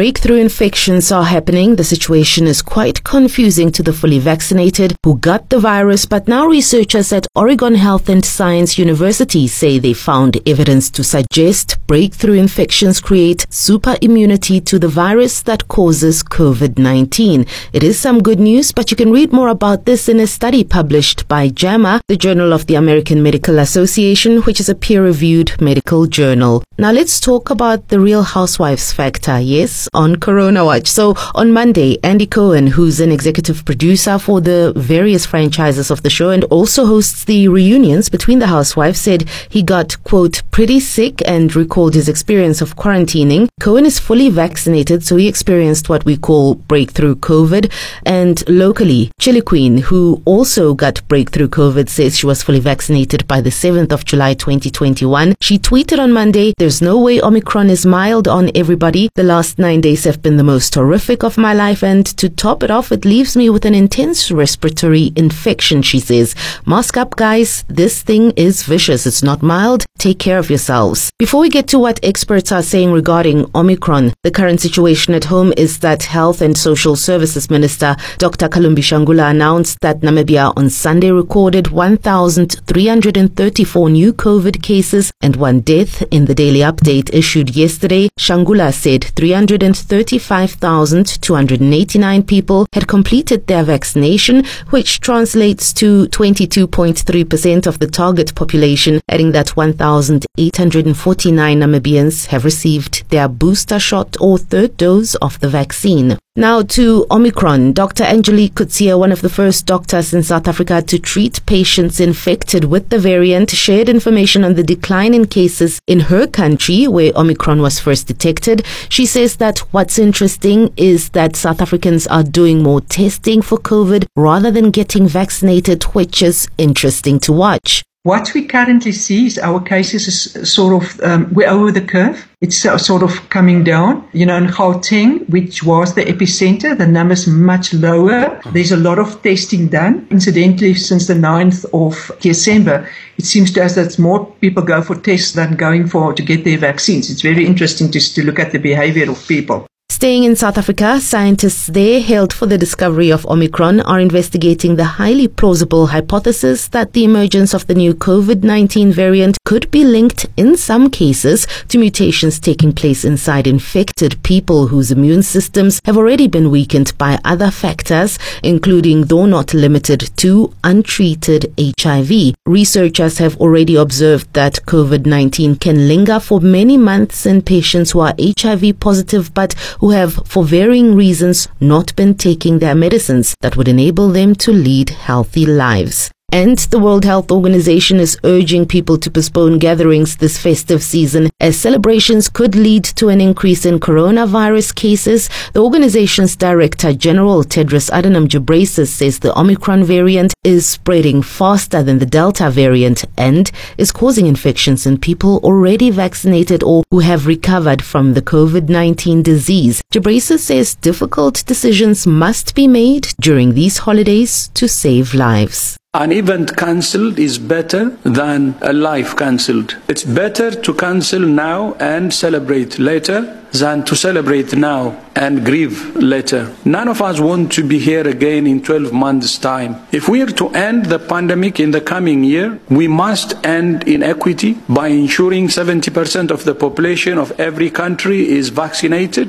Breakthrough infections are happening. The situation is quite confusing to the fully vaccinated who got the virus, but now researchers at Oregon Health and Science University say they found evidence to suggest breakthrough infections create super immunity to the virus that causes COVID-19. It is some good news, but you can read more about this in a study published by JAMA, the Journal of the American Medical Association, which is a peer-reviewed medical journal. Now let's talk about the real housewives factor. Yes, on Corona Watch. So on Monday, Andy Cohen, who's an executive producer for the various franchises of the show and also hosts the reunions between the housewives, said he got, quote, pretty sick and recalled his experience of quarantining. Cohen is fully vaccinated, so he experienced what we call breakthrough COVID. And locally, Chilli Queen, who also got breakthrough COVID, says she was fully vaccinated by the 7th of July 2021. She tweeted on Monday, there's no way Omicron is mild on everybody. The last nine nine days have been the most horrific of my life, and to top it off, it leaves me with an intense respiratory infection, she says. Mask up, guys. This thing is vicious. It's not mild. Take care of yourselves. Before we get to what experts are saying regarding Omicron, the current situation at home is that Health and Social Services Minister Dr. Kalumbi Shangula announced that Namibia on Sunday recorded 1,334 new COVID cases and one death in the daily update issued yesterday. Shangula said 300 135,289 people had completed their vaccination, which translates to 22.3% of the target population, adding that 1,849 Namibians have received their booster shot or third dose of the vaccine. Now to Omicron. Dr. Angelique Coetzee, one of the first doctors in South Africa to treat patients infected with the variant, shared information on the decline in cases in her country where Omicron was first detected. She says that what's interesting is that South Africans are doing more testing for COVID rather than getting vaccinated, which is interesting to watch. What we currently see is our cases is uh, sort of, um, we're over the curve. It's uh, sort of coming down. You know, in Gauteng, which was the epicenter, the numbers much lower. Uh-huh. There's a lot of testing done. Incidentally, since the 9th of December, it seems to us that more people go for tests than going for to get their vaccines. It's very interesting just to look at the behavior of people. Staying in South Africa, scientists there hailed for the discovery of Omicron are investigating the highly plausible hypothesis that the emergence of the new COVID-19 variant could be linked in some cases to mutations taking place inside infected people whose immune systems have already been weakened by other factors, including though not limited to untreated HIV. Researchers have already observed that COVID-19 can linger for many months in patients who are HIV positive but have, for varying reasons, not been taking their medicines that would enable them to lead healthy lives. And the World Health Organization is urging people to postpone gatherings this festive season as celebrations could lead to an increase in coronavirus cases. The organization's Director General Tedros Adhanom Ghebreyesus says the Omicron variant is spreading faster than the Delta variant and is causing infections in people already vaccinated or who have recovered from the COVID-19 disease. Ghebreyesus says difficult decisions must be made during these holidays to save lives. An event cancelled is better than a life cancelled. It's better to cancel now and celebrate later than to celebrate now and grieve later. None of us want to be here again in 12 months' time. If we are to end the pandemic in the coming year, we must end inequity by ensuring 70% of the population of every country is vaccinated